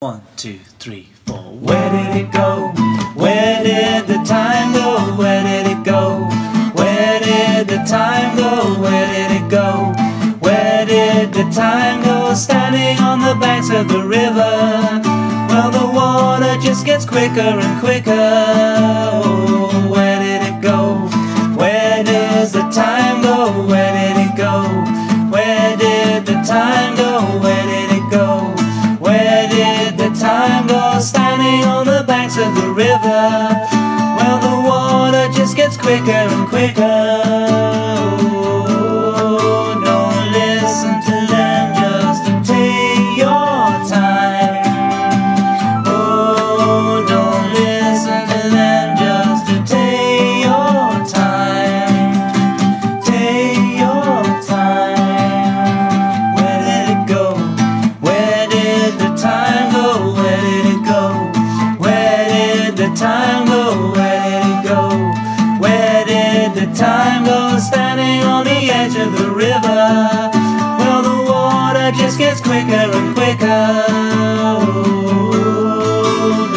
One, two, three, four. Where did it go? Where did the time go? Where did it go? Where did the time go? Where did it go? Where did the time go? Standing on the banks of the river. Well, the water just gets quicker and quicker. Oh, where did it go? Where does the time go? Where did it go? Where did the time go? Standing on the banks of the river. Well, the water just gets quicker and quicker. time go? Where did it go? Where did the time go? Standing on the edge of the river. Well, the water just gets quicker and quicker. Oh,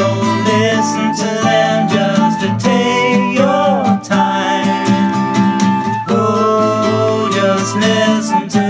don't listen to them just take your time. Oh, just listen to